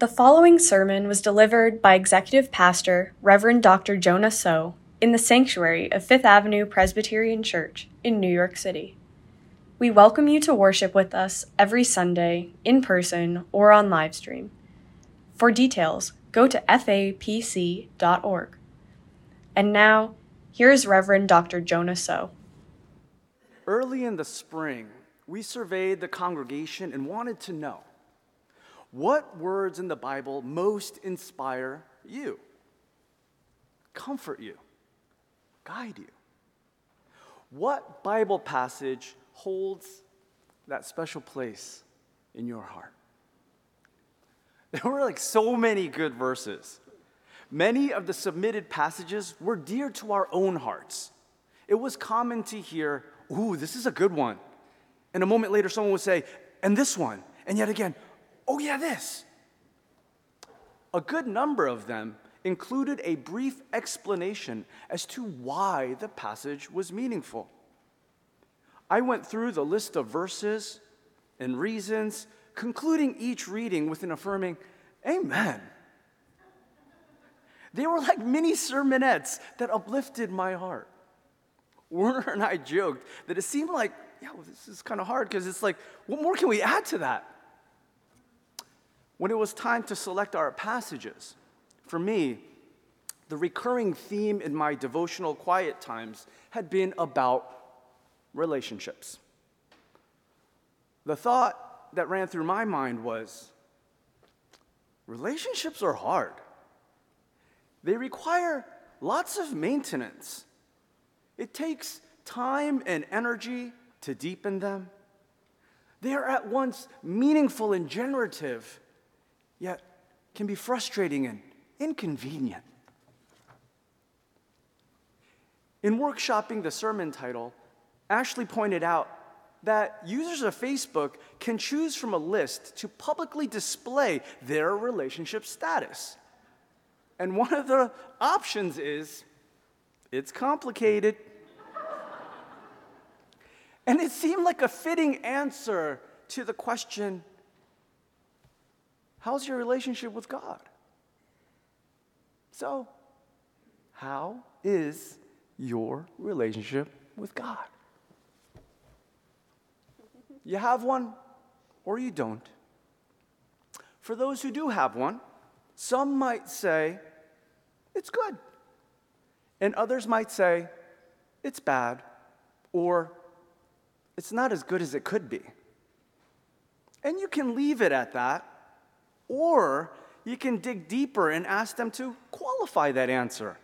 The following sermon was delivered by Executive Pastor Reverend Dr. Jonah So in the sanctuary of Fifth Avenue Presbyterian Church in New York City. We welcome you to worship with us every Sunday, in person or on live stream. For details, go to fapc.org. And now, here's Reverend Dr. Jonah So. Early in the spring, we surveyed the congregation and wanted to know what words in the Bible most inspire you, comfort you, guide you? What Bible passage holds that special place in your heart? There were like so many good verses. Many of the submitted passages were dear to our own hearts. It was common to hear, Ooh, this is a good one. And a moment later, someone would say, And this one. And yet again, oh, yeah, this. A good number of them included a brief explanation as to why the passage was meaningful. I went through the list of verses and reasons, concluding each reading with an affirming, Amen. They were like mini sermonettes that uplifted my heart. Werner and I joked that it seemed like, yeah, well, this is kind of hard because it's like, what more can we add to that? When it was time to select our passages, for me, the recurring theme in my devotional quiet times had been about relationships. The thought that ran through my mind was relationships are hard, they require lots of maintenance. It takes time and energy to deepen them. They are at once meaningful and generative, yet can be frustrating and inconvenient. In workshopping the sermon title, Ashley pointed out that users of Facebook can choose from a list to publicly display their relationship status. And one of the options is it's complicated. and it seemed like a fitting answer to the question how's your relationship with God? So, how is your relationship with God? You have one or you don't. For those who do have one, some might say, it's good. And others might say, it's bad, or it's not as good as it could be. And you can leave it at that, or you can dig deeper and ask them to qualify that answer.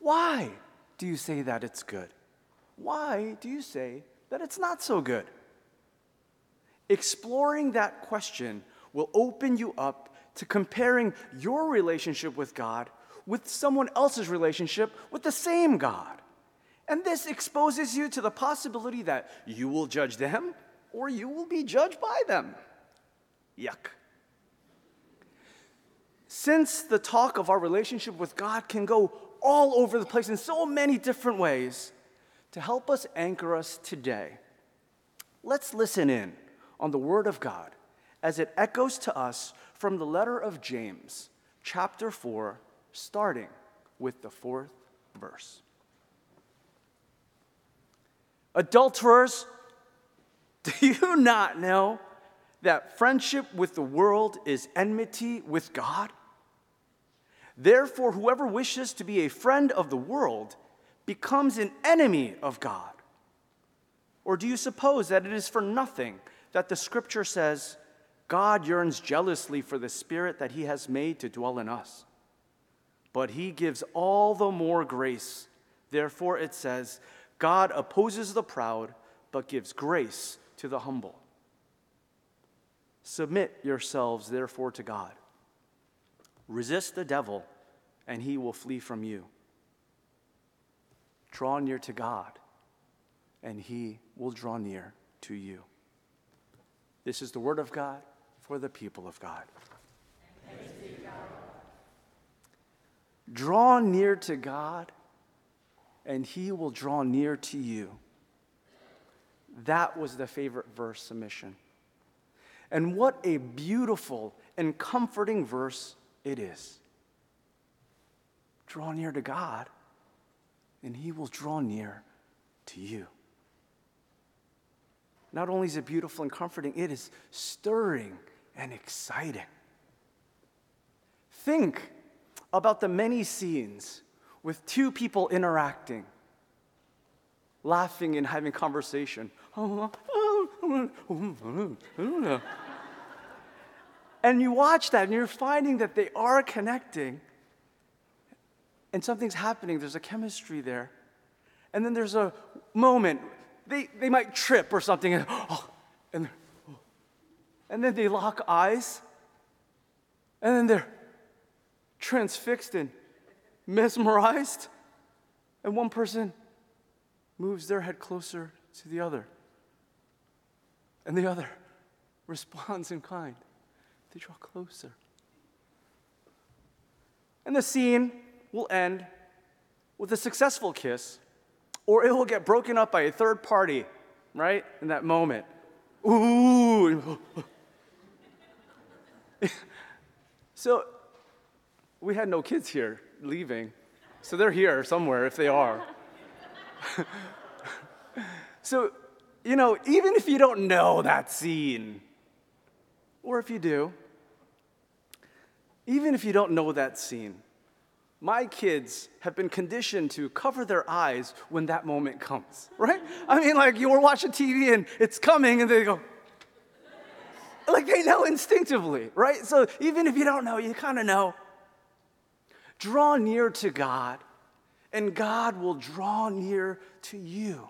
Why do you say that it's good? Why do you say that it's not so good? Exploring that question will open you up to comparing your relationship with God with someone else's relationship with the same God. And this exposes you to the possibility that you will judge them or you will be judged by them. Yuck. Since the talk of our relationship with God can go all over the place in so many different ways, to help us anchor us today, let's listen in on the Word of God as it echoes to us from the letter of James, chapter 4, starting with the fourth verse. Adulterers, do you not know that friendship with the world is enmity with God? Therefore, whoever wishes to be a friend of the world becomes an enemy of God. Or do you suppose that it is for nothing that the scripture says, God yearns jealously for the spirit that he has made to dwell in us? But he gives all the more grace. Therefore, it says, God opposes the proud, but gives grace to the humble. Submit yourselves, therefore, to God. Resist the devil, and he will flee from you. Draw near to God, and he will draw near to you. This is the word of God for the people of God. Draw near to God, and he will draw near to you. That was the favorite verse submission. And what a beautiful and comforting verse it is. Draw near to God, and He will draw near to you. Not only is it beautiful and comforting, it is stirring and exciting. Think about the many scenes with two people interacting, laughing and having conversation. And you watch that and you're finding that they are connecting and something's happening. There's a chemistry there. And then there's a moment, they, they might trip or something, and, oh, and, oh. and then they lock eyes, and then they're transfixed and mesmerized, and one person moves their head closer to the other, and the other responds in kind. They draw closer. And the scene will end with a successful kiss, or it will get broken up by a third party, right? In that moment. Ooh. so we had no kids here leaving. So they're here somewhere if they are. so, you know, even if you don't know that scene, or if you do, even if you don't know that scene, my kids have been conditioned to cover their eyes when that moment comes, right? I mean, like you were watching TV and it's coming and they go, like they know instinctively, right? So even if you don't know, you kind of know. Draw near to God, and God will draw near to you.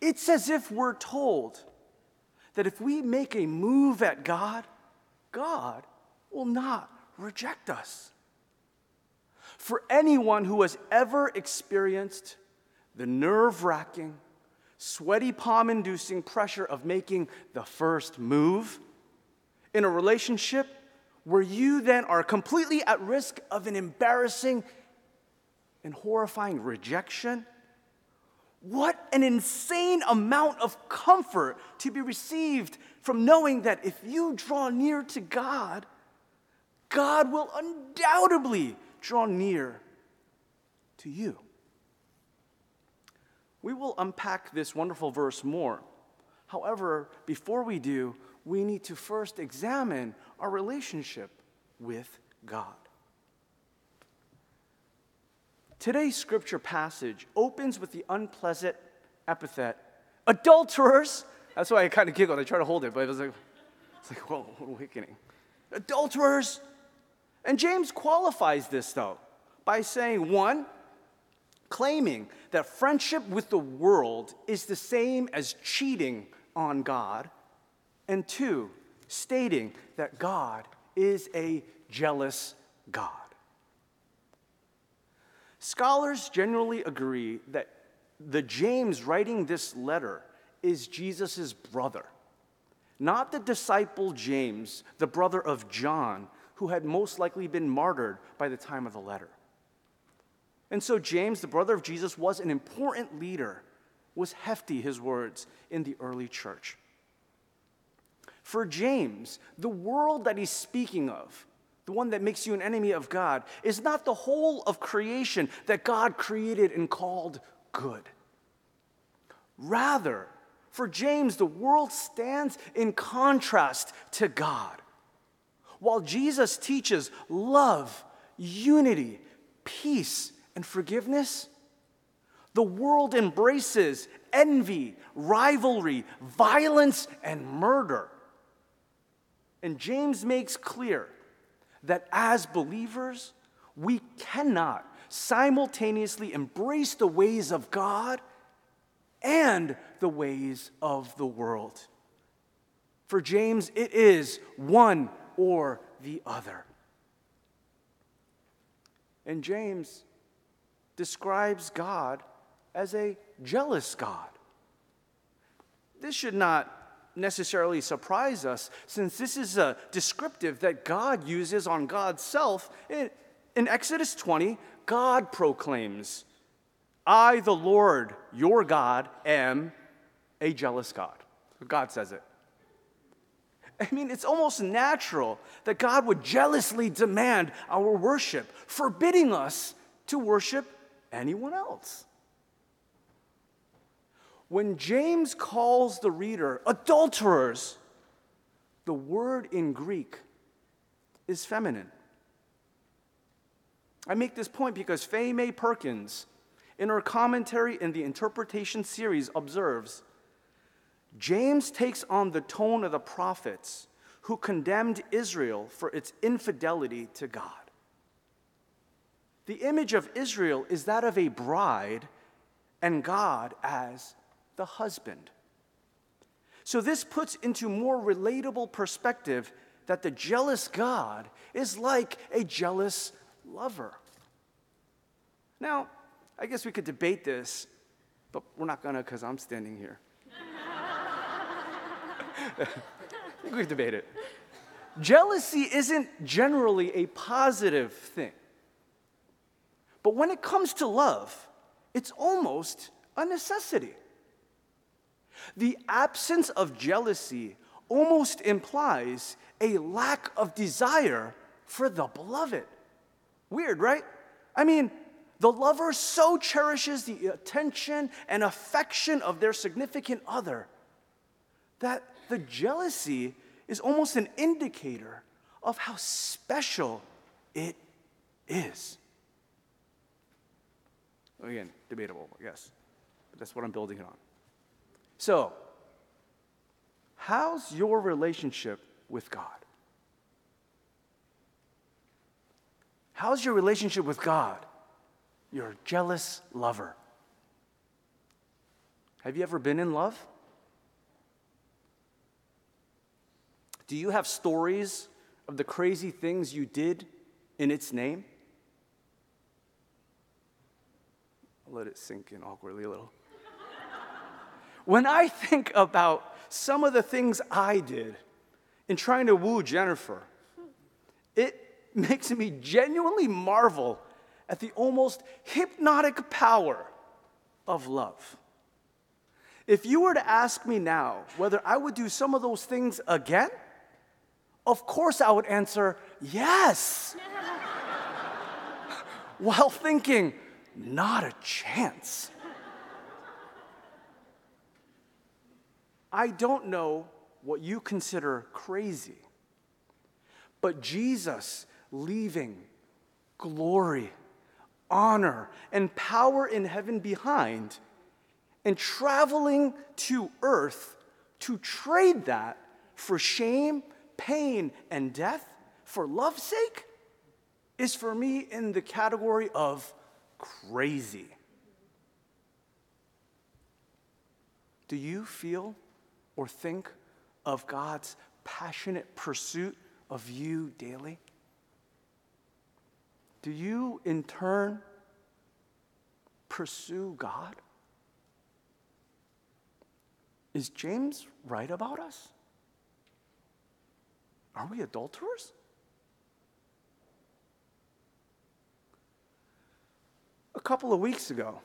It's as if we're told that if we make a move at God, God will not reject us. For anyone who has ever experienced the nerve wracking, sweaty palm inducing pressure of making the first move in a relationship where you then are completely at risk of an embarrassing and horrifying rejection, what an insane amount of comfort to be received from knowing that if you draw near to God, God will undoubtedly draw near to you. We will unpack this wonderful verse more. However, before we do, we need to first examine our relationship with God. Today's scripture passage opens with the unpleasant epithet, adulterers. That's why I kind of giggled. I tried to hold it, but it was like, it's like, whoa, awakening. Adulterers, and James qualifies this, though, by saying one, claiming that friendship with the world is the same as cheating on God, and two, stating that God is a jealous God. Scholars generally agree that the James writing this letter is Jesus' brother, not the disciple James, the brother of John, who had most likely been martyred by the time of the letter. And so, James, the brother of Jesus, was an important leader, was hefty, his words, in the early church. For James, the world that he's speaking of, the one that makes you an enemy of God, is not the whole of creation that God created and called good. Rather, for James, the world stands in contrast to God. While Jesus teaches love, unity, peace, and forgiveness, the world embraces envy, rivalry, violence, and murder. And James makes clear that as believers, we cannot simultaneously embrace the ways of God and the ways of the world. For James, it is one or the other. And James describes God as a jealous God. This should not necessarily surprise us, since this is a descriptive that God uses on God's self. In, in Exodus 20, God proclaims, I, the Lord, your God, am a jealous God. God says it. I mean, it's almost natural that God would jealously demand our worship, forbidding us to worship anyone else. When James calls the reader adulterers, the word in Greek is feminine. I make this point because Pheme Perkins, in her commentary in the interpretation series, observes James takes on the tone of the prophets who condemned Israel for its infidelity to God. The image of Israel is that of a bride and God as the husband. So, this puts into more relatable perspective that the jealous God is like a jealous lover. Now, I guess we could debate this, but we're not gonna because I'm standing here. we could debate it. Jealousy isn't generally a positive thing. But when it comes to love, it's almost a necessity. The absence of jealousy almost implies a lack of desire for the beloved. Weird, right? I mean, the lover so cherishes the attention and affection of their significant other that the jealousy is almost an indicator of how special it is. Again, debatable, I guess. But that's what I'm building it on. So, how's your relationship with God? How's your relationship with God? You're a jealous lover. Have you ever been in love? Do you have stories of the crazy things you did in its name? I'll let it sink in awkwardly a little. when I think about some of the things I did in trying to woo Jennifer, it makes me genuinely marvel at the almost hypnotic power of love. If you were to ask me now whether I would do some of those things again, of course I would answer yes. While thinking, not a chance. I don't know what you consider crazy, but Jesus leaving glory honor, and power in heaven behind, and traveling to earth to trade that for shame, pain, and death for love's sake is for me in the category of crazy. Do you feel or think of God's passionate pursuit of you daily? Do you, in turn, pursue God? Is James right about us? Are we adulterers? A couple of weeks ago,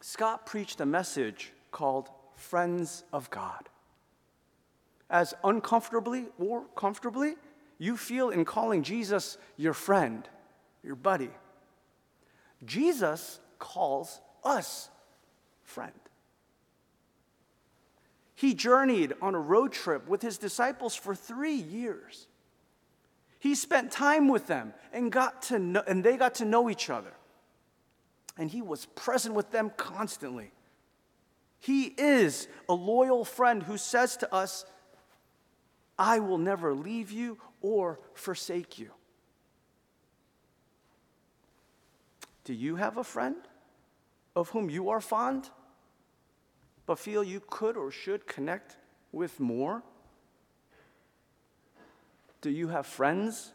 Scott preached a message called Friends of God. As uncomfortably or comfortably you feel in calling Jesus your friend, your buddy. Jesus calls us friend. He journeyed on a road trip with his disciples for three years. He spent time with them and, got to know, and they got to know each other. And he was present with them constantly. He is a loyal friend who says to us, I will never leave you or forsake you. Do you have a friend of whom you are fond, but feel you could or should connect with more? Do you have friends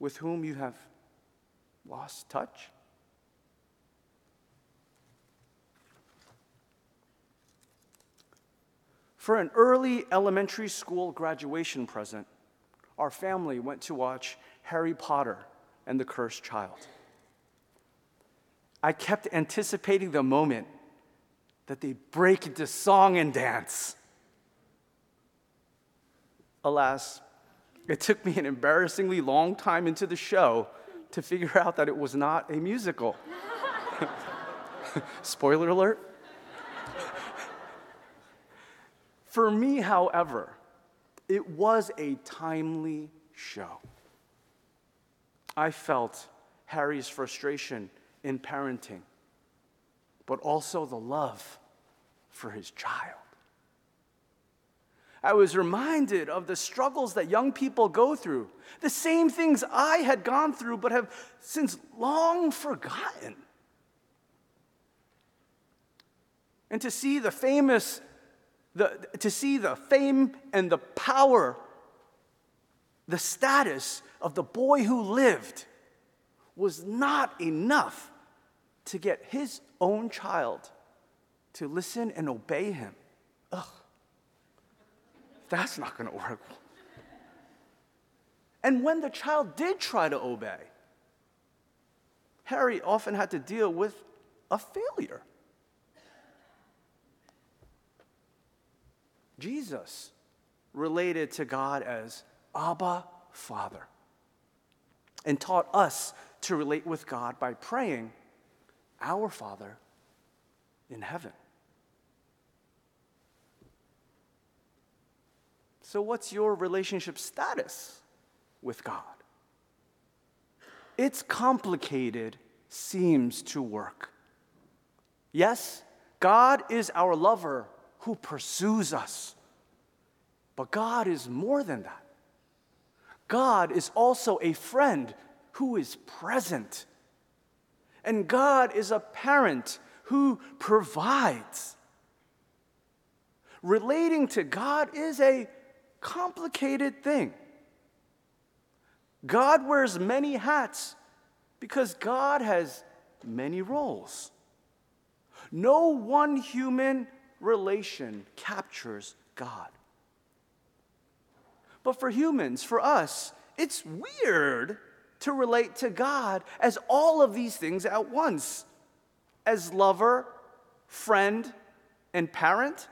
with whom you have lost touch? For an early elementary school graduation present, our family went to watch Harry Potter and the Cursed Child. I kept anticipating the moment that they break into song and dance. Alas, it took me an embarrassingly long time into the show to figure out that it was not a musical. Spoiler alert. For me, however, it was a timely show. I felt Harry's frustration in parenting, but also the love for his child. I was reminded of the struggles that young people go through, the same things I had gone through but have since long forgotten. And to see the famous, the, to see the fame and the power, the status of the boy who lived was not enough to get his own child to listen and obey him. Ugh. That's not going to work. And when the child did try to obey, Harry often had to deal with a failure. Jesus related to God as Abba, Father, and taught us to relate with God by praying, Our Father in heaven. So, what's your relationship status with God? It's complicated, seems to work. Yes, God is our lover who pursues us. But God is more than that. God is also a friend who is present. And God is a parent who provides. Relating to God is a complicated thing. God wears many hats because God has many roles. No one human relation captures God. But for humans, for us, it's weird to relate to God as all of these things at once as lover, friend, and parent.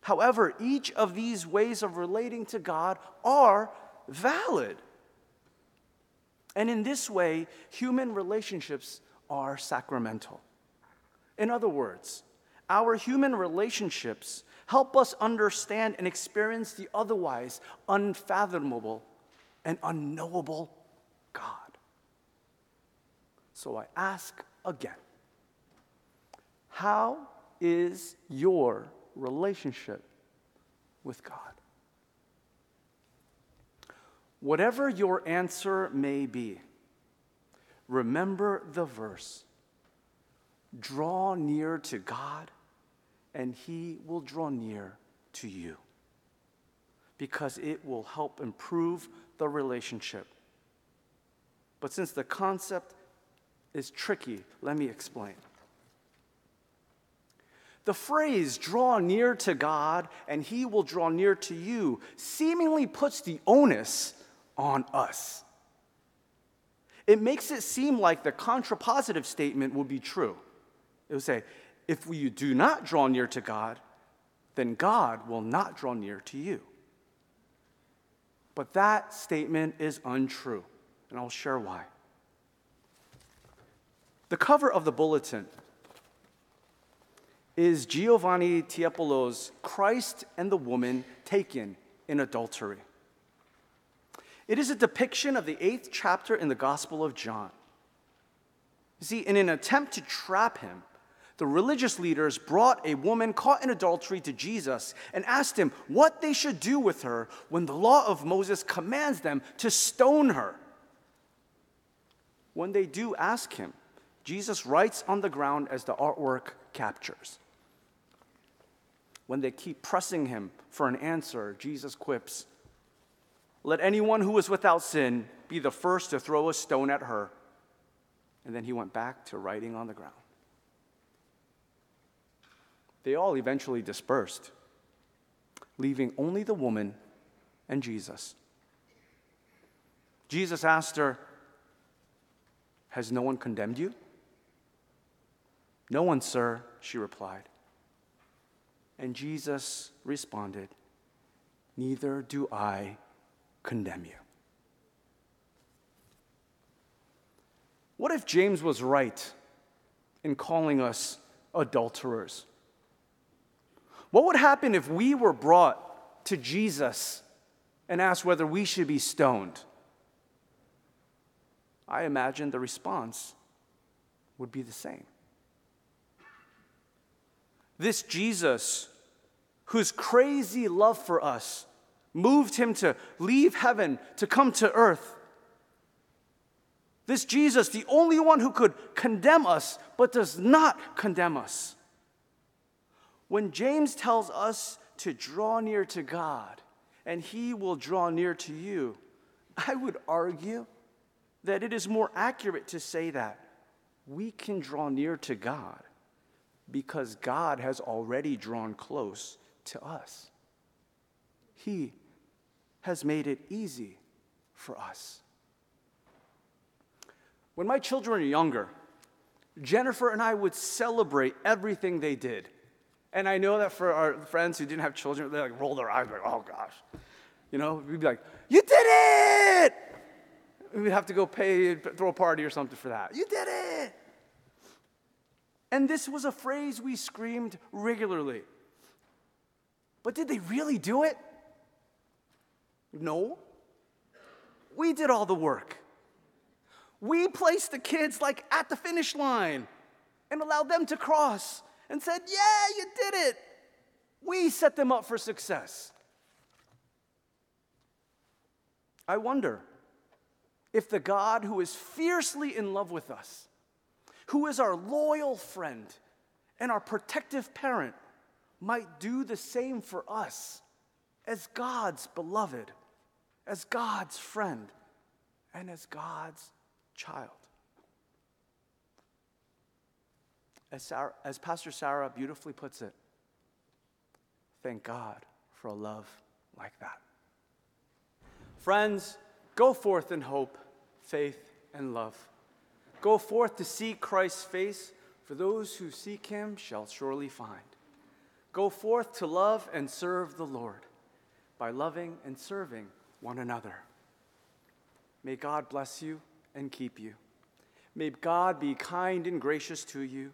However, each of these ways of relating to God are valid. And in this way, human relationships are sacramental. In other words, our human relationships help us understand and experience the otherwise unfathomable and unknowable God. So I ask again How is your relationship with God? Whatever your answer may be, remember the verse draw near to God and He will draw near to you because it will help improve the relationship. But since the concept is tricky, let me explain. The phrase, draw near to God and he will draw near to you, seemingly puts the onus on us. It makes it seem like the contrapositive statement would be true. It would say, if we do not draw near to God, then God will not draw near to you. But that statement is untrue, and I'll share why. The cover of the bulletin is Giovanni Tiepolo's Christ and the Woman Taken in Adultery. It is a depiction of the eighth chapter in the Gospel of John. You see, in an attempt to trap him, the religious leaders brought a woman caught in adultery to Jesus and asked him what they should do with her when the law of Moses commands them to stone her. When they do ask him, Jesus writes on the ground as the artwork captures. When they keep pressing him for an answer, Jesus quips, Let anyone who is without sin be the first to throw a stone at her. And then he went back to writing on the ground they all eventually dispersed, leaving only the woman and Jesus. Jesus asked her, Has no one condemned you? No one, sir, she replied. And Jesus responded, neither do I condemn you. What if James was right in calling us adulterers? What would happen if we were brought to Jesus and asked whether we should be stoned? I imagine the response would be the same. This Jesus, whose crazy love for us moved him to leave heaven to come to earth. This Jesus, the only one who could condemn us, but does not condemn us. When James tells us to draw near to God and he will draw near to you, I would argue that it is more accurate to say that we can draw near to God because God has already drawn close to us. He has made it easy for us. When my children were younger, Jennifer and I would celebrate everything they did. And I know that for our friends who didn't have children, they like roll their eyes like, oh gosh. You know, we'd be like, you did it! We'd have to go pay, throw a party or something for that. You did it! And this was a phrase we screamed regularly. But did they really do it? No. We did all the work. We placed the kids like at the finish line and allowed them to cross and said, Yeah, you did it. We set them up for success. I wonder if the God who is fiercely in love with us, who is our loyal friend and our protective parent, might do the same for us as God's beloved, as God's friend, and as God's child. As, Sarah, as Pastor Sarah beautifully puts it, thank God for a love like that. Friends, go forth in hope, faith, and love. Go forth to seek Christ's face, for those who seek him shall surely find. Go forth to love and serve the Lord by loving and serving one another. May God bless you and keep you. May God be kind and gracious to you.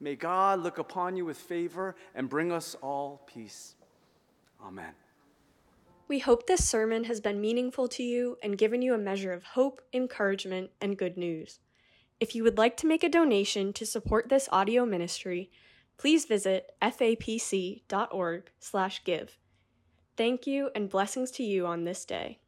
May God look upon you with favor and bring us all peace. Amen. We hope this sermon has been meaningful to you and given you a measure of hope, encouragement, and good news. If you would like to make a donation to support this audio ministry, please visit fapc.org/give. Thank you and blessings to you on this day.